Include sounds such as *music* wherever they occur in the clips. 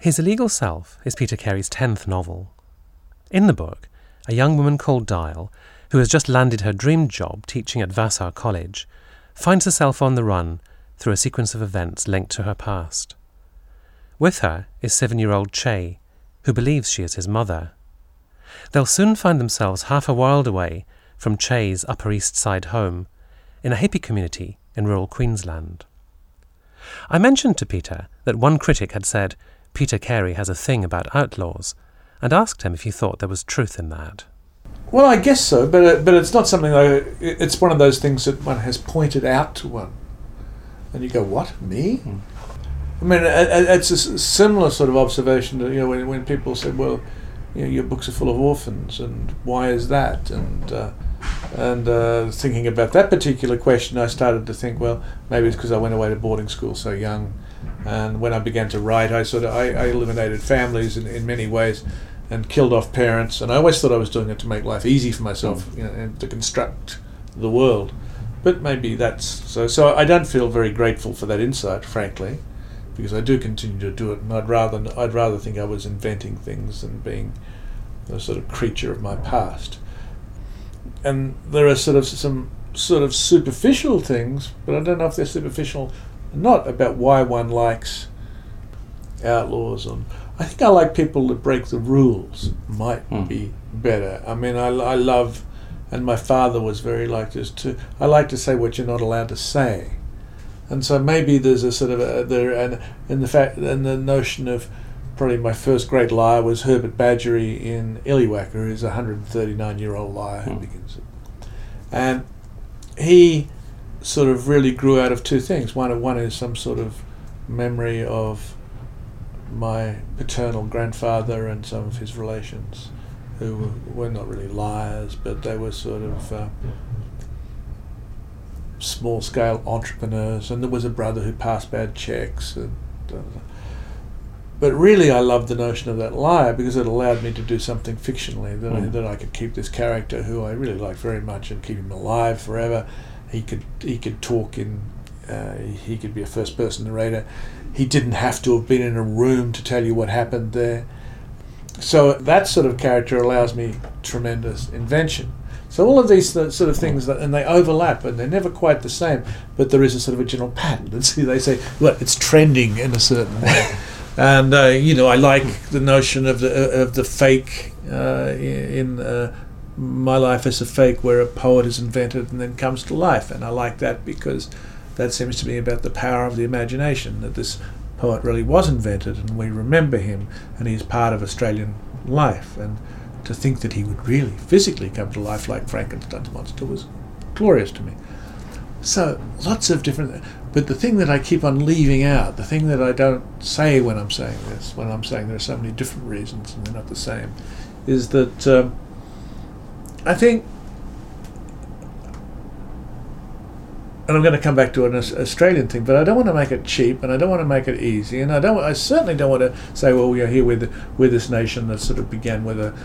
His Illegal Self is Peter Carey's tenth novel. In the book, a young woman called Dial, who has just landed her dream job teaching at Vassar College, finds herself on the run through a sequence of events linked to her past. With her is seven year old Che, who believes she is his mother. They'll soon find themselves half a world away from Che's Upper East Side home, in a hippie community in rural Queensland. I mentioned to Peter that one critic had said Peter Carey has a thing about outlaws, and asked him if he thought there was truth in that. Well, I guess so, but it, but it's not something like it's one of those things that one has pointed out to one, and you go, "What me?" Hmm. I mean, it's a similar sort of observation that you know when when people say, "Well, you know, your books are full of orphans, and why is that?" and uh, and uh, thinking about that particular question, I started to think, well, maybe it's because I went away to boarding school so young, and when I began to write, I sort of I, I eliminated families in, in many ways and killed off parents. And I always thought I was doing it to make life easy for myself, you know, and to construct the world. But maybe that's so. So I don't feel very grateful for that insight, frankly, because I do continue to do it, and I'd rather I'd rather think I was inventing things than being a sort of creature of my past. And there are sort of some sort of superficial things, but I don't know if they're superficial, not about why one likes outlaws and I think I like people that break the rules. Might hmm. be better. I mean, I, I love, and my father was very like this too. I like to say what you're not allowed to say, and so maybe there's a sort of a, there and in the fact and the notion of probably my first great liar was Herbert Badgery in Illywhacker, who's a 139 year old liar who hmm. begins it, and he sort of really grew out of two things. One, one is some sort of memory of my paternal grandfather and some of his relations, who were, were not really liars, but they were sort of uh, small scale entrepreneurs. And there was a brother who passed bad checks. And, uh, but really, I loved the notion of that liar because it allowed me to do something fictionally that, mm. I, that I could keep this character who I really liked very much and keep him alive forever. He could he could talk in uh, he could be a first person narrator he didn't have to have been in a room to tell you what happened there. So that sort of character allows me tremendous invention. So all of these sort of things, that, and they overlap, and they're never quite the same, but there is a sort of a general pattern. *laughs* And see, they say, well, it's trending in a certain way. *laughs* and uh, you know, I like the notion of the of the fake uh, in uh, my life as a fake, where a poet is invented and then comes to life, and I like that because that seems to be about the power of the imagination, that this poet really was invented and we remember him and he's part of Australian life. And to think that he would really physically come to life like Frankenstein's monster was glorious to me. So lots of different, but the thing that I keep on leaving out, the thing that I don't say when I'm saying this, when I'm saying there are so many different reasons and they're not the same, is that um, I think and I'm going to come back to an Australian thing, but I don't want to make it cheap, and I don't want to make it easy, and I don't. I certainly don't want to say, well, we are here with with this nation that sort of began with a,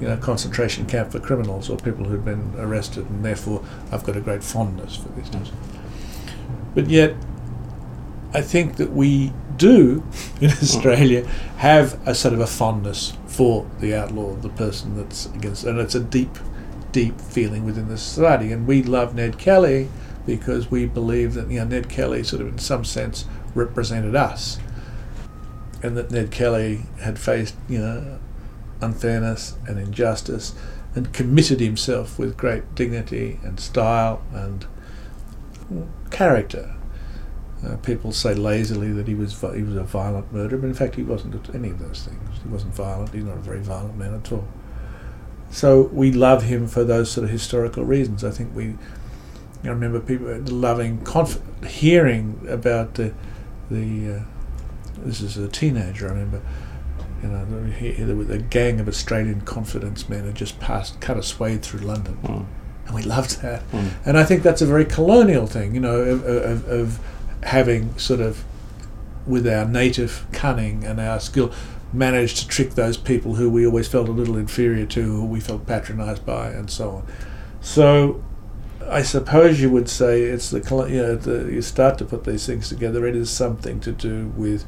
you know, concentration camp for criminals or people who'd been arrested, and therefore I've got a great fondness for this nation. But yet, I think that we do *laughs* in Australia have a sort of a fondness for the outlaw, the person that's against, and it's a deep, deep feeling within the society, and we love Ned Kelly because we believe that you know Ned Kelly sort of in some sense represented us, and that Ned Kelly had faced you know unfairness and injustice and committed himself with great dignity and style and character. Uh, people say lazily that he was he was a violent murderer, but in fact he wasn't any of those things. He wasn't violent. He's not a very violent man at all. So we love him for those sort of historical reasons. I think we I remember people loving, conf- hearing about the, the uh, this is a teenager, I remember, you know, a gang of Australian confidence men had just passed, cut a swathe through London. Mm. And we loved that. Mm. And I think that's a very colonial thing, you know, of, of, of having sort of, with our native cunning and our skill, managed to trick those people who we always felt a little inferior to, who we felt patronised by, and so on. So I suppose you would say it's the you know the, you start to put these things together. It is something to do with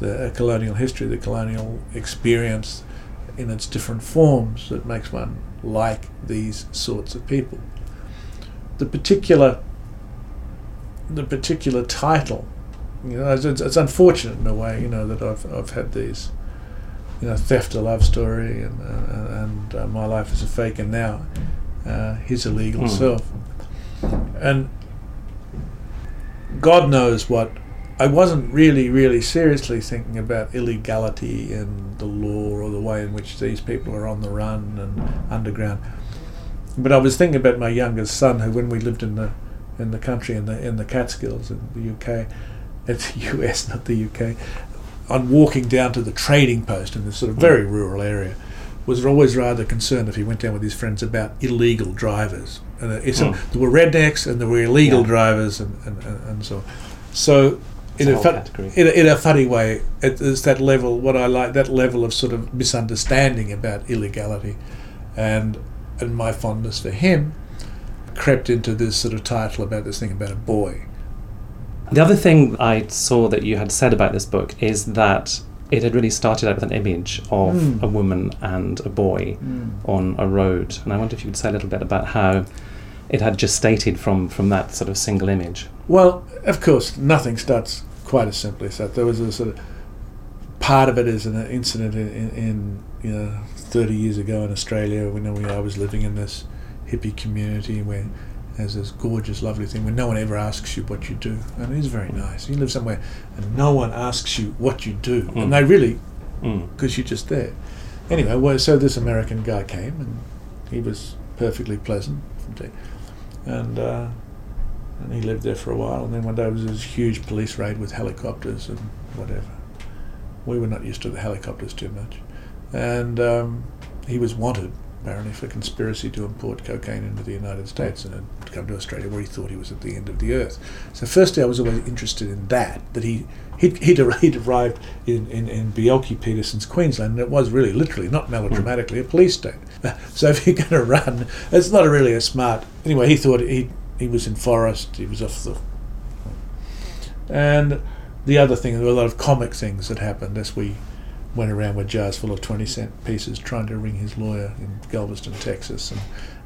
the colonial history, the colonial experience in its different forms that makes one like these sorts of people. The particular the particular title, you know, it's, it's unfortunate in a way, you know, that I've I've had these, you know, theft a love story and uh, and uh, my life is a fake and now uh, his illegal Hmm. self, and God knows what. I wasn't really, really seriously thinking about illegality and the law or the way in which these people are on the run and underground. But I was thinking about my youngest son, who, when we lived in the in the country in the in the Catskills in the UK, it's *laughs* the US, not the UK, on walking down to the trading post in this sort of very rural area, was always rather concerned if he went down with his friends about illegal drivers. And uh, Mm. there were rednecks and there were illegal Yeah. drivers and, and, and, so on. So in a fun, in, a, in a funny way, it is that level. What I like that level of sort of misunderstanding about illegality, and and my fondness for him, crept into this sort of title about this thing about a boy. The other thing I saw that you had said about this book is that it had really started out with an image of Mm. a woman and a boy on a road. And I wonder if you could say a little bit about how it had gestated from, from that sort of single image. Well, of course, nothing starts quite as simply as that. There was a sort of part of it is an incident in, in, in you know 30 years ago in Australia when I was living in this hippie community where there's this gorgeous, lovely thing where no one ever asks you what you do, and it is very nice. You live somewhere and no one asks you what you do, Mm. and they really Mm. because you're just there. Anyway, well, so this American guy came and he was perfectly pleasant, and uh, and he lived there for a while. And then one day there was this huge police raid with helicopters and whatever. We were not used to the helicopters too much, and um, he was wanted apparently for conspiracy to import cocaine into the United States and had come to Australia where he thought he was at the end of the earth. So firstly, I was always interested in that that he he'd, he'd, *laughs* he'd arrived in, in, in Bjelke-Petersen's Queensland, and it was really literally, not melodramatically, a police state. *laughs* So if you're going to run, it's not really a smart. Anyway, he thought he he was in forest, he was off the. And the other thing, there were a lot of comic things that happened as we went around with jars full of 20 cent pieces trying to ring his lawyer in Galveston, Texas, and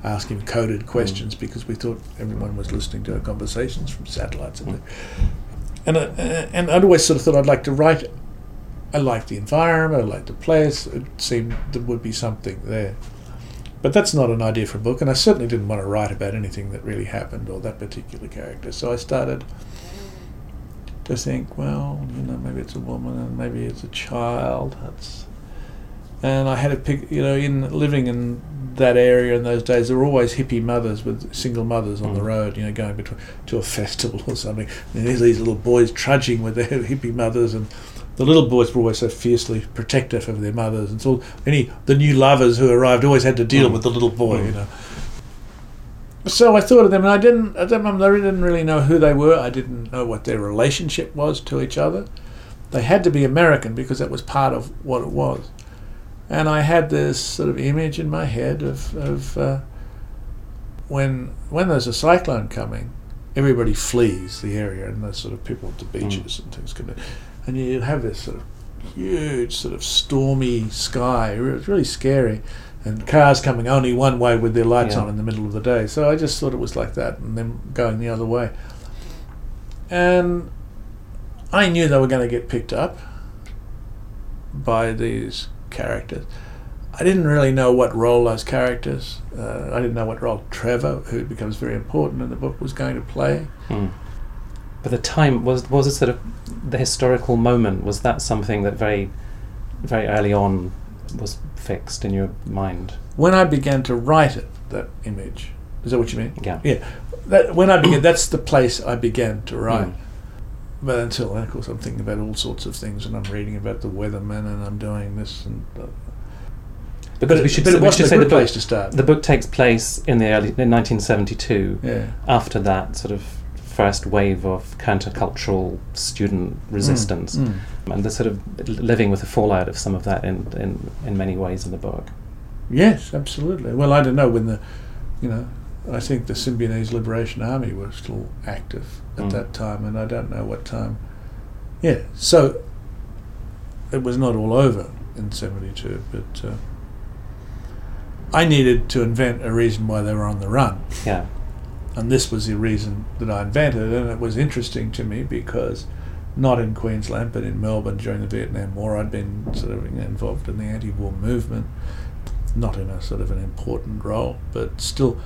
ask him coded mm. questions because we thought everyone was listening to our conversations from satellites. And, mm. and, uh, uh, and I'd always sort of thought I'd like to write. I liked the environment, I liked the place, it seemed there would be something there. But that's not an idea for a book, and I certainly didn't want to write about anything that really happened or that particular character. So I started to think, well, you know, maybe it's a woman and maybe it's a child. That's and I had a pick, you know, in living in that area in those days, there were always hippie mothers with single mothers on the Mm. road, you know, going between, to a festival or something. And there's these little boys trudging with their *laughs* hippie mothers, and the little boys were always so fiercely protective of their mothers. And so any the new lovers who arrived always had to deal Mm. with the little boy, Mm. you know. So I thought of them, and I didn't. At that moment, I didn't really know who they were. I didn't know what their relationship was to each other. They had to be American because that was part of what it was. And I had this sort of image in my head of, of uh, when when there's a cyclone coming, everybody flees the area, and there's sort of people at the beaches and things. Can, and you have this sort of huge, sort of stormy sky. It was really scary, and cars coming only one way with their lights Yeah. on in the middle of the day. So I just thought it was like that, and then going the other way. And I knew they were going to get picked up by these characters. I didn't really know what role those characters, uh, I didn't know what role Trevor, who becomes very important in the book, was going to play. Mm. But the time was was it sort of the historical moment? Was that something that very, very early on was fixed in your mind? When I began to write it, that image, is that what you mean? Yeah. Yeah. That, when I began, that's the place I began to write. Mm. But until then, of course, I'm thinking about all sorts of things, and I'm reading about the weathermen, and I'm doing this, and uh, Because but we should, but it we should say the book, place to start. the book takes place in the early in 1972. yeah. After that sort of first wave of countercultural student resistance, Mm, and the sort of living with the fallout of some of that in, in, in many ways in the book. Yes, absolutely. Well, I don't know when the, you know, I think the Symbionese Liberation Army was still active at Mm. that time, and I don't know what time. Yeah, so it was not all over in 72, but uh, I needed to invent a reason why they were on the run. Yeah. And this was the reason that I invented, and it was interesting to me because not in Queensland, but in Melbourne during the Vietnam War, I'd been sort of involved in the anti-war movement, not in a sort of an important role, but still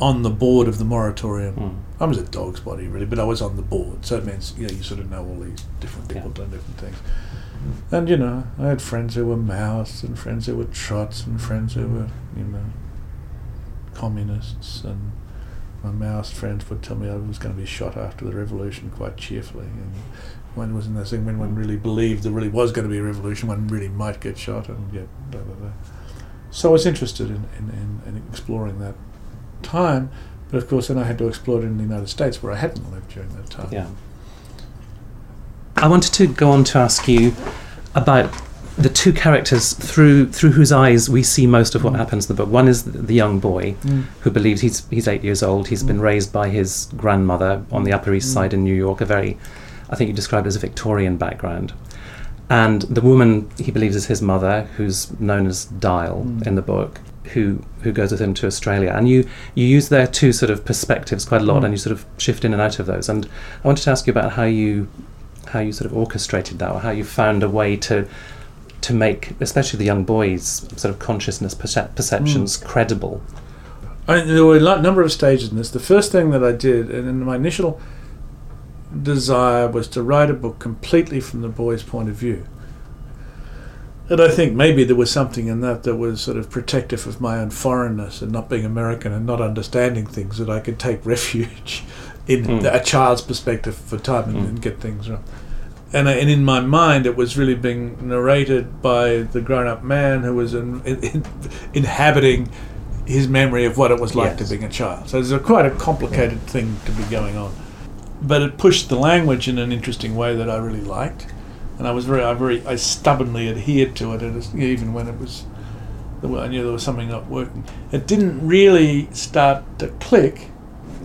on the board of the moratorium. Mm. I was a dog's body really, but I was on the board, so it means you know you sort of know all these different people Yeah. doing different things. And you know, I had friends who were Maoists and friends who were Trots and friends who were you know communists and my Maoist friends would tell me I was going to be shot after the revolution quite cheerfully. And one was in that thing when one really believed there really was going to be a revolution, one really might get shot and get blah blah blah. So I was interested in, in, in, in exploring that time, but of course then I had to explore it in the United States where I hadn't lived during that time. Yeah. I wanted to go on to ask you about the two characters through through whose eyes we see most of what Mm. happens in the book. One is the, young boy Mm. who believes he's he's eight years old. He's been Mm. raised by his grandmother on the Upper East Mm. Side in New York, a very, I think you described it as a Victorian background. And the woman he believes is his mother, who's known as Dial Mm. in the book, who who goes with him to Australia. And you you use their two sort of perspectives quite a lot, Mm. and you sort of shift in and out of those. And I wanted to ask you about how you how you sort of orchestrated that, or how you found a way to to make, especially the young boys' sort of consciousness percep- perceptions Mm. credible. I, there were a lot, number of stages in this. The first thing that I did, and in my initial desire, was to write a book completely from the boy's point of view. And I think maybe there was something in that that was sort of protective of my own foreignness and not being American and not understanding things that I could take *laughs* refuge in Mm. a child's perspective for time and, Mm. and get things right. And, I, and in my mind, it was really being narrated by the grown-up man who was in, in, inhabiting his memory of what it was like Yes. to be a child. So it's a quite a complicated thing to be going on, but it pushed the language in an interesting way that I really liked, and I was very, I very, I stubbornly adhered to it, and even when it was, I knew there was something not working. It didn't really start to click,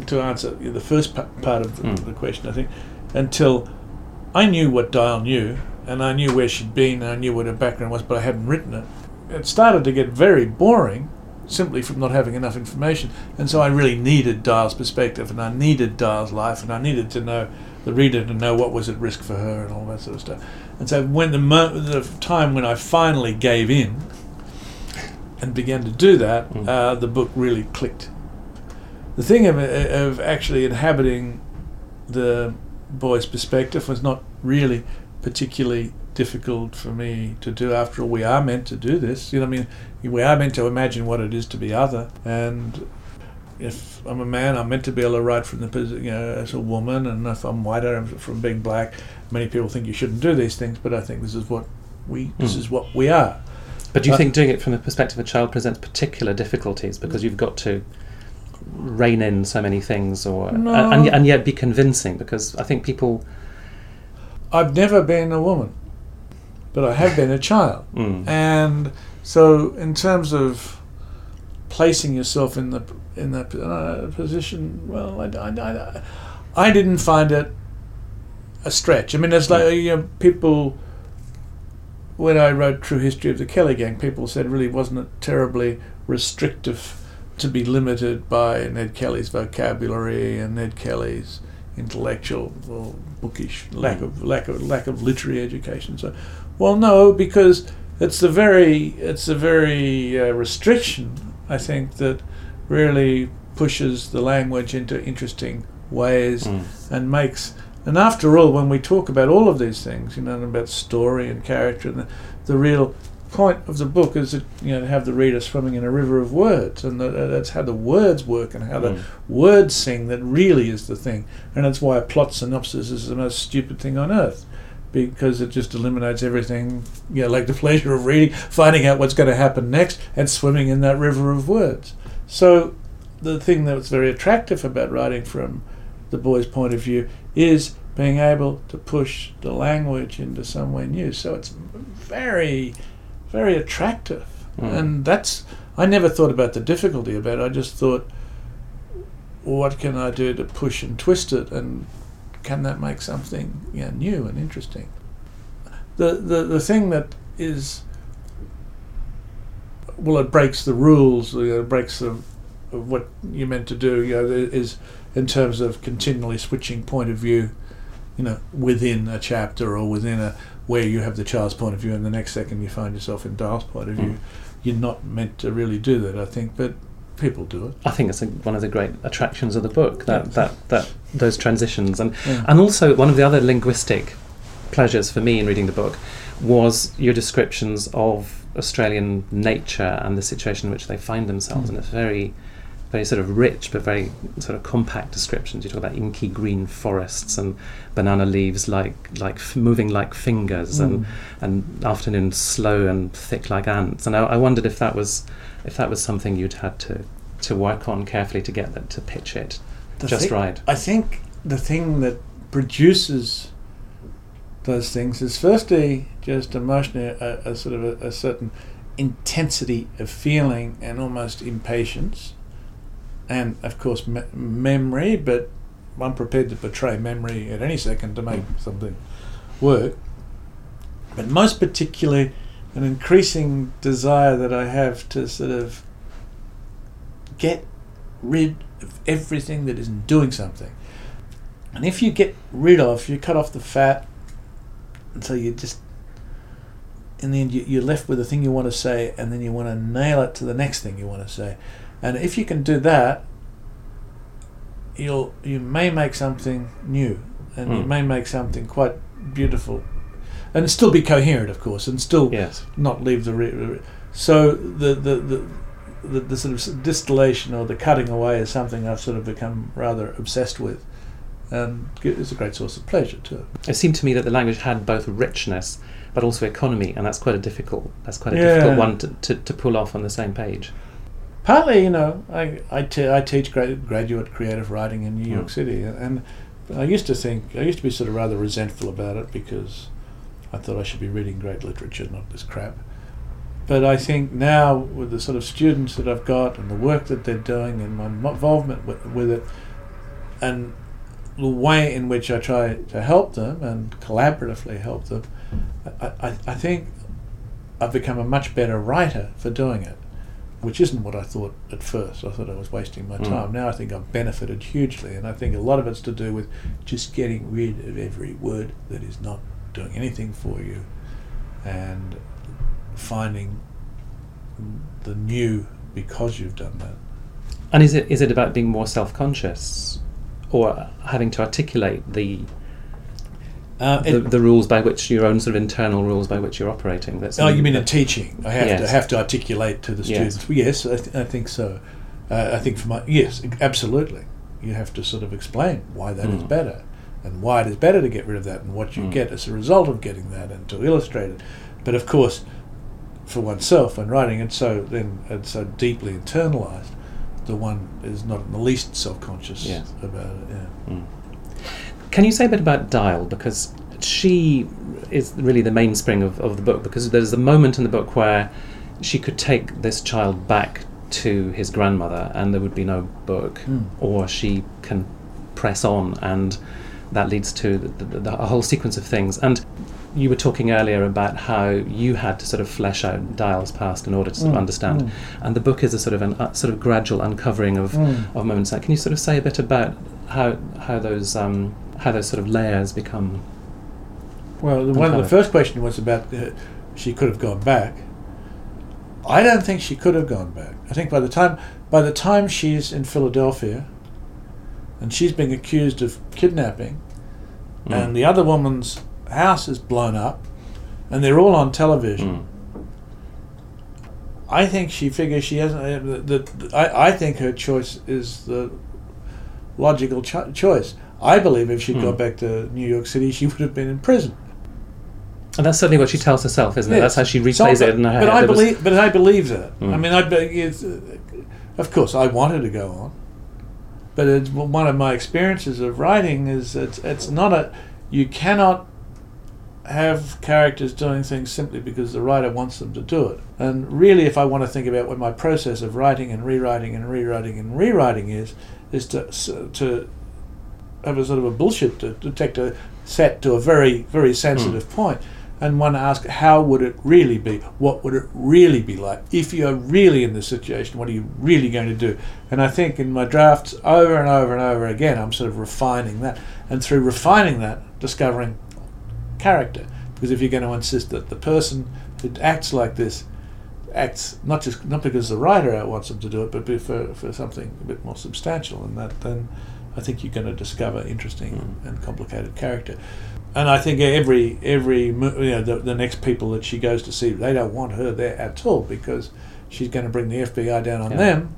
to answer the first part of the, Mm. the question, I think, until I knew what Dial knew, and I knew where she'd been, and I knew what her background was, but I hadn't written it. It started to get very boring, simply from not having enough information, and so I really needed Dial's perspective, and I needed Dial's life, and I needed to know the reader to know what was at risk for her, and all that sort of stuff. And so when the mo- the time when I finally gave in and began to do that, Mm. uh, the book really clicked. The thing of, of actually inhabiting the boy's perspective was not really particularly difficult for me to do. After all, we are meant to do this. You know, I mean, we are meant to imagine what it is to be other. And if I'm a man, I'm meant to be able to write from the position, you know as a woman. And if I'm white, I'm from being black. Many people think you shouldn't do these things, but I think this is what we this Mm. is what we are. But do you Uh, think doing it from the perspective of a child presents particular difficulties because you've got to rein in so many things, or No. and, and yet be convincing? Because I think people. I've never been a woman, but I have been a child. Mm, And so, in terms of placing yourself in the in that uh, position, well, I, I, I, I didn't find it a stretch. I mean, it's like you know, people. When I wrote True History of the Kelly Gang, people said really wasn't it terribly restrictive to be limited by Ned Kelly's vocabulary and Ned Kelly's intellectual or bookish lack of lack of lack of literary education. So, well, no, because it's the very it's the very uh, restriction I think that really pushes the language into interesting ways mm, and makes and after all when we talk about all of these things you know about story and character and the, the real point of the book is that you know to have the reader swimming in a river of words and the, that's how the words work and how the mm. words sing that really is the thing. And that's why a plot synopsis is the most stupid thing on earth because it just eliminates everything you know like the pleasure of reading finding out what's going to happen next and swimming in that river of words. So the thing that was very attractive about writing from the boy's point of view is being able to push the language into somewhere new. So it's very very attractive. Mm. and that's i never thought about the difficulty about it. I just thought what can i do to push and twist it? And can that make something new and interesting the, the, the thing that is well, it breaks the rules. You know, it breaks the of what you're meant to do. You know, is in terms of continually switching point of view. You know, within a chapter or within a where you have the child's point of view, and the next second you find yourself in Dial's point of view. Mm. You're not meant to really do that, I think, but people do it. I think it's a, one of the great attractions of the book that Yeah. that, that those transitions and Yeah. and also one of the other linguistic pleasures for me in reading the book was your descriptions of Australian nature and the situation in which they find themselves, Mm. and it's very very sort of rich but very sort of compact descriptions. You talk about inky green forests and banana leaves like like f- moving like fingers and Mm. and afternoons slow and thick like ants. And I, I wondered if that was if that was something you'd had to to work on carefully to get that to pitch it The just right. I think the thing that produces those things is firstly just emotionally a, a sort of a, a certain intensity of feeling and almost impatience, and of course me- memory. But I'm prepared to betray memory at any second to make mm. something work. But most particularly, an increasing desire that I have to sort of get rid of everything that isn't doing something. And if you get rid of, you cut off the fat, and so you just, in the end, you, you're left with the thing you want to say, and then you want to nail it to the next thing you want to say. And if you can do that, you'll you may make something new, and you Mm. may make something quite beautiful, and still be coherent, of course, and still Yes. not leave the. Re- re- so the, the the the the sort of distillation or the cutting away is something I've sort of become rather obsessed with, and it's a great source of pleasure too. It seemed to me that the language had both richness but also economy, and that's quite a difficult that's quite a Yeah. difficult one to, to, to pull off on the same page. Partly, you know, I I, te- I teach gra- graduate creative writing in New York Mm. City, and I used to think I used to be sort of rather resentful about it because I thought I should be reading great literature, not this crap. But I think now, with the sort of students that I've got and the work that they're doing and my involvement with, with it, and the way in which I try to help them and collaboratively help them, I, I, I think I've become a much better writer for doing it, which isn't what I thought at first. I thought I was wasting my Mm. time. Now I think I've benefited hugely, and I think a lot of it's to do with just getting rid of every word that is not doing anything for you and finding the new because you've done that. And is it is it about being more self conscious, or having to articulate the, Uh, the it- the rules by which your own sort of internal rules by which you're operating? That's Oh, you mean in teaching? I have to Yes. have to articulate to the students. Yes, I, th- I think so. Uh, I think for my yes, absolutely. You have to sort of explain why that is Mm. better, and why it is better to get rid of that, and what you Mm. get as a result of getting that, and to illustrate it. But of course, for oneself, when writing it so then it's so deeply internalized, the one is not in the least self-conscious Yes. about it. Yeah. Mm. Can you say a bit about Dial? Because she is really the mainspring of, of the book, because there's a moment in the book where she could take this child back to his grandmother and there would be no book, Mm. or she can press on and that leads to the, the, the, a whole sequence of things. And you were talking earlier about how you had to sort of flesh out Dial's past in order to sort of Mm, understand. mm. And the book is a sort of an uh, sort of gradual uncovering of, Mm. of moments. Can you sort of say a bit about how how those um, how those sort of layers become? Well, the one the first question was about uh, she could have gone back. I don't think she could have gone back. I think by the time by the time she's in Philadelphia, and she's being accused of kidnapping, Mm. and the other woman's house is blown up, and they're all on television. Mm. I think she figures she hasn't. Uh, the, the, I, I think her choice is the logical cho- choice. I believe if she'd Hmm. gone back to New York City, she would have been in prison. And that's certainly what she tells herself, isn't it? That's how she So, replays but, it in her head. But I There was- believe, but I believe that. I Mm. mean, I it's, uh, of course I wanted to go on, but it's one of my experiences of writing is it's it's not a you cannot have characters doing things simply because the writer wants them to do it. And really, if I want to think about what my process of writing and rewriting and rewriting and rewriting is, is to to have a sort of a bullshit de- detector set to a very very hmm. sensitive point and one asks, how would it really be? What would it really be like? If you're really in this situation, what are you really going to do? And I think in my drafts, over and over and over again, I'm sort of refining that. And through refining that, discovering character. Because if you're going to insist that the person who acts like this acts not just not because the writer wants them to do it, but for, for something a bit more substantial, and that then I think you're going to discover interesting Mm. and complicated character. And I think every every you know the, the next people that she goes to see, they don't want her there at all because she's going to bring the FBI down on Yeah. them,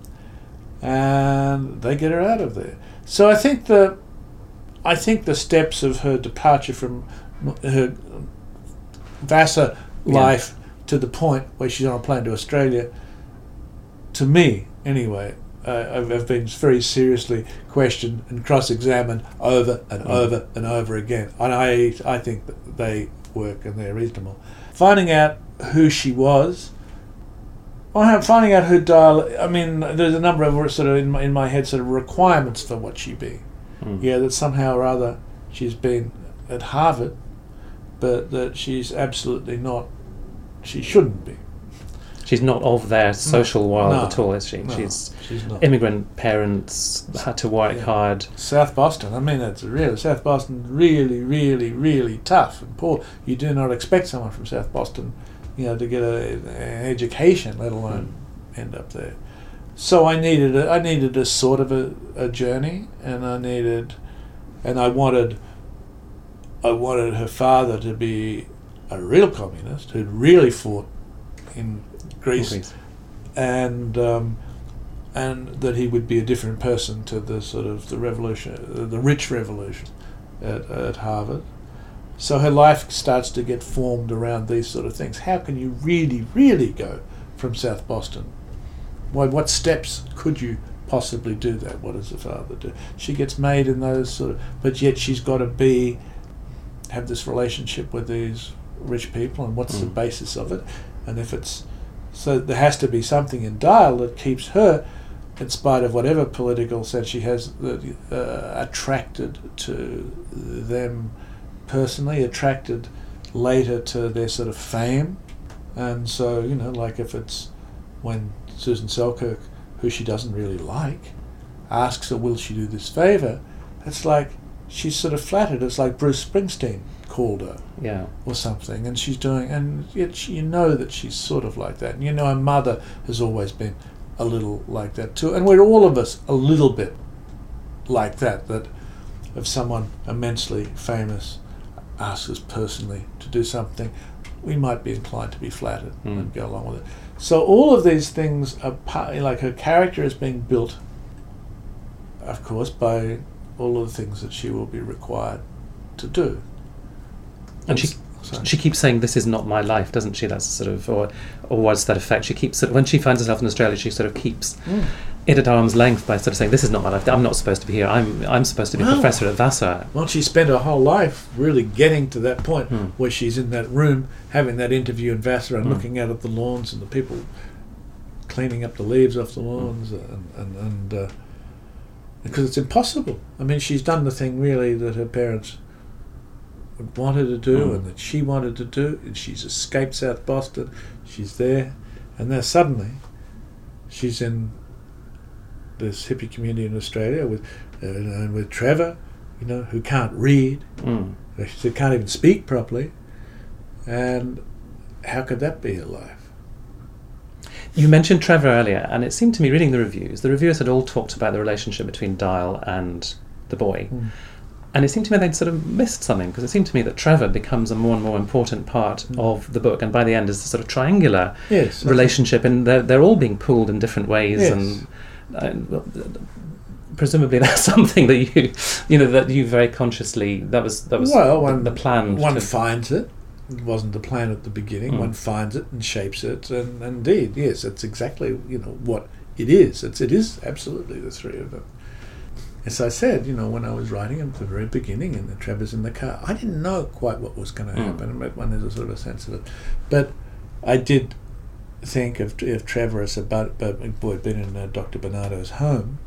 and they get her out of there. So I think the I think the steps of her departure from her Yeah. life to the point where she's on a plane to Australia, to me anyway, uh, I've, have been very seriously questioned and cross-examined over and Mm. over and over again. And I, I think that they work and they're reasonable. Finding out who she was, I have finding out who Dial. I mean, there's a number of sort of in my, in my head sort of requirements for what she be. Mm. Yeah, that somehow or other she's been at Harvard, but that she's absolutely not. She shouldn't be. She's not of their social world No. at all, is she? No, She's she's not. immigrant parents, had to work Yeah. hard. South Boston. I mean, that's real. South Boston, really, really, really tough and poor. You do not expect someone from South Boston, you know, to get a, an education, let alone hmm. end up there. So I needed, a, I needed a sort of a, a journey, and I needed, and I wanted, I wanted her father to be a real communist who'd really fought in Greece Greece. and um, and that he would be a different person to the sort of the revolution, uh, the rich revolution at, at Harvard. So her life starts to get formed around these sort of things. How can you really, really go from South Boston? Why, what steps could you possibly do that? What does the father do? She gets made in those sort of, but yet she's got to be, have this relationship with these rich people, and what's the Mm. basis of it? And if it's so there has to be something in Dial that keeps her, in spite of whatever political sense she has, uh, attracted to them personally, attracted later to their sort of fame. And so, you know, like if it's when Susan Selkirk, who she doesn't really like, asks her, will she do this favour? It's like she's sort of flattered. It's like Bruce Springsteen called her Yeah. or something, and she's doing, and yet she, you know that she's sort of like that. And you know, her mother has always been a little like that too, and we're all of us a little bit like that. That if someone immensely famous asks us personally to do something, we might be inclined to be flattered Mm. and go along with it. So all of these things are part, like her character is being built, of course, by all of the things that she will be required to do. And she So- she keeps saying, "This is not my life," doesn't she? That's sort of, or or what's that effect? She keeps sort of, when she finds herself in Australia, she sort of keeps Mm. it at arm's length by sort of saying, "This is not my life. I'm not supposed to be here. I'm I'm supposed to be a professor at Vassar." Well, she spent her whole life really getting to that point Hmm. where she's in that room having that interview in Vassar and Hmm. looking out at the lawns and the people cleaning up the leaves off the lawns and and, and uh, because it's impossible. I mean, she's done the thing really that her parents would want her to do Hmm. and that she wanted to do, and she's escaped South Boston. She's there, and now suddenly she's in this hippie community in Australia with uh, and with Trevor, you know, who can't read, Mm. who can't even speak properly, and how could that be a life? You mentioned Trevor earlier, and it seemed to me reading the reviews, the reviewers had all talked about the relationship between Dial and the boy. Mm. And it seemed to me they'd sort of missed something because it seemed to me that Trevor becomes a more and more important part Mm. of the book, and by the end is a sort of triangular Yes, relationship, and they're, they're all being pulled in different ways. Yes. And uh, well, presumably *laughs* that's something that you, you know, that you very consciously that was that was Well, the, one- the plan. One to- finds it. It wasn't the plan at the beginning. Mm. One finds it and shapes it, and, and indeed, yes, it's exactly you know what it is. It's it is absolutely the three of them as I said, you know, when I was writing at the very beginning in the Trevor's in the car, I didn't know quite what was going to mm. happen. But one has a sort of a sense of it. But I did think of, of Trevor as a but, but boy, been in uh, Dr. Barnardo's home,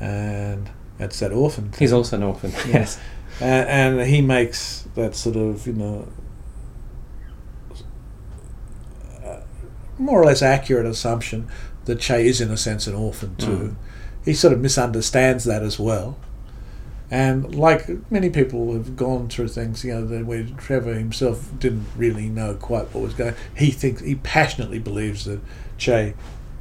and that's that orphan. Thing. He's also an orphan, yeah. yes. And he makes that sort of, you know, uh, more or less accurate assumption that Che is, in a sense, an orphan too. Mm he sort of misunderstands that as well. And like many people have gone through things, you know, that where Trevor himself didn't really know quite what was going. He thinks he passionately believes that Che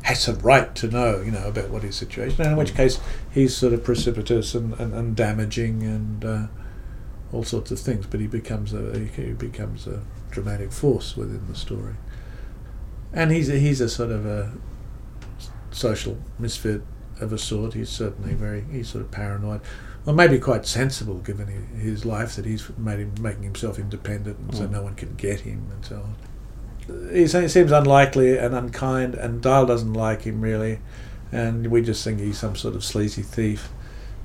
has a right to know, you know, about what his situation. And in which case, he's sort of precipitous and, and, and damaging and uh, all sorts of things. But he becomes a he becomes a dramatic force within the story. And he's a, he's a sort of a social misfit of a sort. He's certainly very he's sort of paranoid well, maybe quite sensible given his life that he's made him making himself independent, and mm. so no one can get him and so on. He seems unlikely and unkind, and Dial doesn't like him really, and we just think he's some sort of sleazy thief.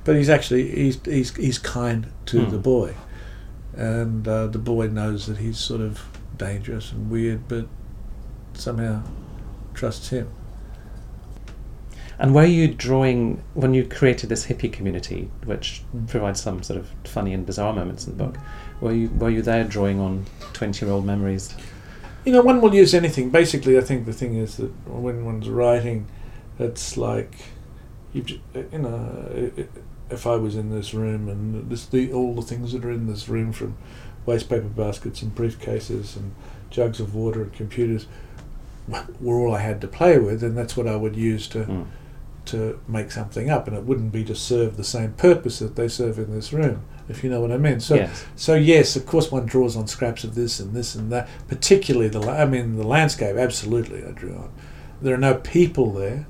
But he's actually he's he's, he's kind to mm. the boy, and uh, the boy knows that he's sort of dangerous and weird, but somehow trusts him. And were you drawing when you created this hippie community, which mm. provides some sort of funny and bizarre moments in the book? Were you were you there drawing on twenty-year-old memories? You know, one will use anything. Basically, I think the thing is that when one's writing, it's like, you you know, if I was in this room and this the all the things that are in this room from waste paper baskets and briefcases and jugs of water and computers *laughs* were all I had to play with, and that's what I would use to. Mm to make something up, and it wouldn't be to serve the same purpose that they serve in this room, if you know what I mean. So, yes. so yes, of course, one draws on scraps of this and this and that. Particularly the, I mean, the landscape. Absolutely, I drew on. There are no people there,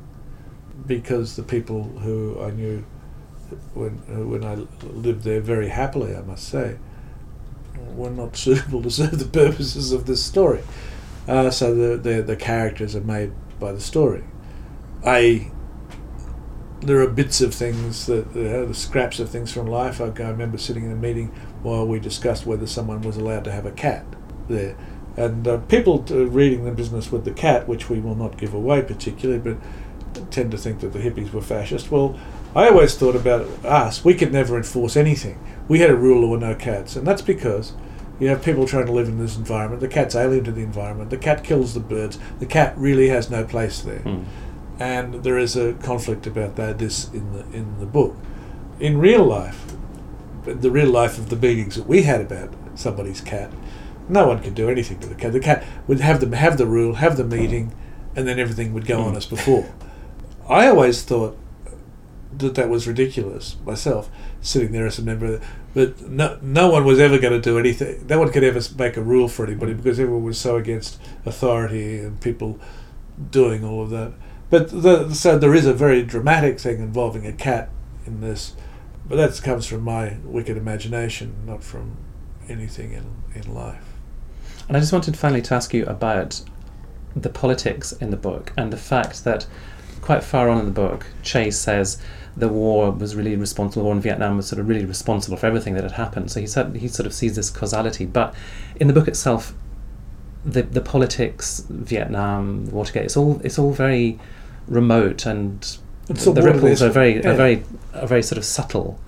because the people who I knew when when I lived there very happily, I must say, were not *laughs* suitable to serve the purposes of this story. Uh, so the, the the characters are made by the story. I there are bits of things that the scraps of things from life. I, I remember sitting in a meeting while we discussed whether someone was allowed to have a cat there, and uh, people uh, reading the business with the cat, which we will not give away particularly, but tend to think that the hippies were fascist. Well, I always thought about us. We could never enforce anything. We had a rule there were no cats, and that's because you have people trying to live in this environment. The cat's alien to the environment. The cat kills the birds. The cat really has no place there. Mm and there is a conflict about that this in the in the book. In real life, the real life of the meetings that we had about somebody's cat, no one could do anything to the cat. The cat would have them have the rule, have the meeting, and then everything would go on mm. as before. I always thought that that was ridiculous myself, sitting there as a member. But no, no one was ever going to do anything. No one could ever make a rule for anybody mm. because everyone was so against authority and people doing all of that. But the, so there is a very dramatic thing involving a cat in this, but that comes from my wicked imagination, not from anything in, in life. And I just wanted finally to ask you about the politics in the book and the fact that quite far on in the book, Chase says the war was really responsible, the war in Vietnam was sort of really responsible for everything that had happened. So he said he sort of sees this causality. But in the book itself, the the politics, Vietnam, Watergate, it's all it's all very remote and the, the ripples are very yeah. are very are very sort of subtle.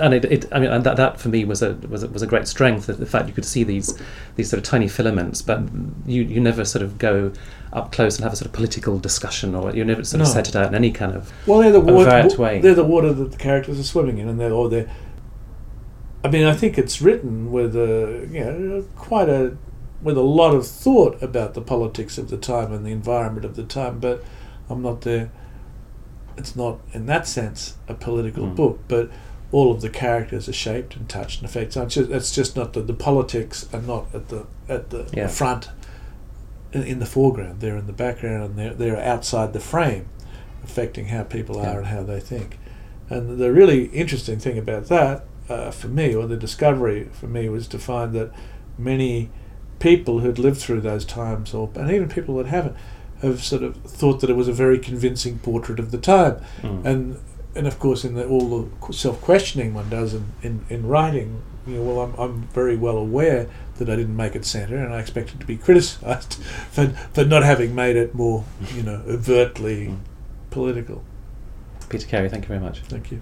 And it, it I mean, and that, that for me was a was a, was a great strength. The fact you could see these these sort of tiny filaments, but you you never sort of go up close and have a sort of political discussion, or you never sort of no. set it out in any kind of well, they're the water, way. They're the water that the characters are swimming in, and they're or they're. I mean, I think it's written with a you know quite a with a lot of thought about the politics of the time and the environment of the time, but I'm not there. It's not in that sense a political mm. book, but all of the characters are shaped and touched and affected. It's just, it's just not that the politics are not at the at the, yeah. front, in, in, the foreground. They're in the background and they're they're outside the frame, affecting how people yeah. are and how they think. And the really interesting thing about that, uh, for me, or the discovery for me, was to find that many people who'd lived through those times, or and even people that haven't, have sort of thought that it was a very convincing portrait of the time, mm. and and of course in the, all the self questioning one does in, in, in writing, you know, well I'm I'm very well aware that I didn't make it centre, and I expected to be criticised *laughs* for for not having made it more, you know, *laughs* overtly mm. political. Peter Carey, thank you very much. Thank you.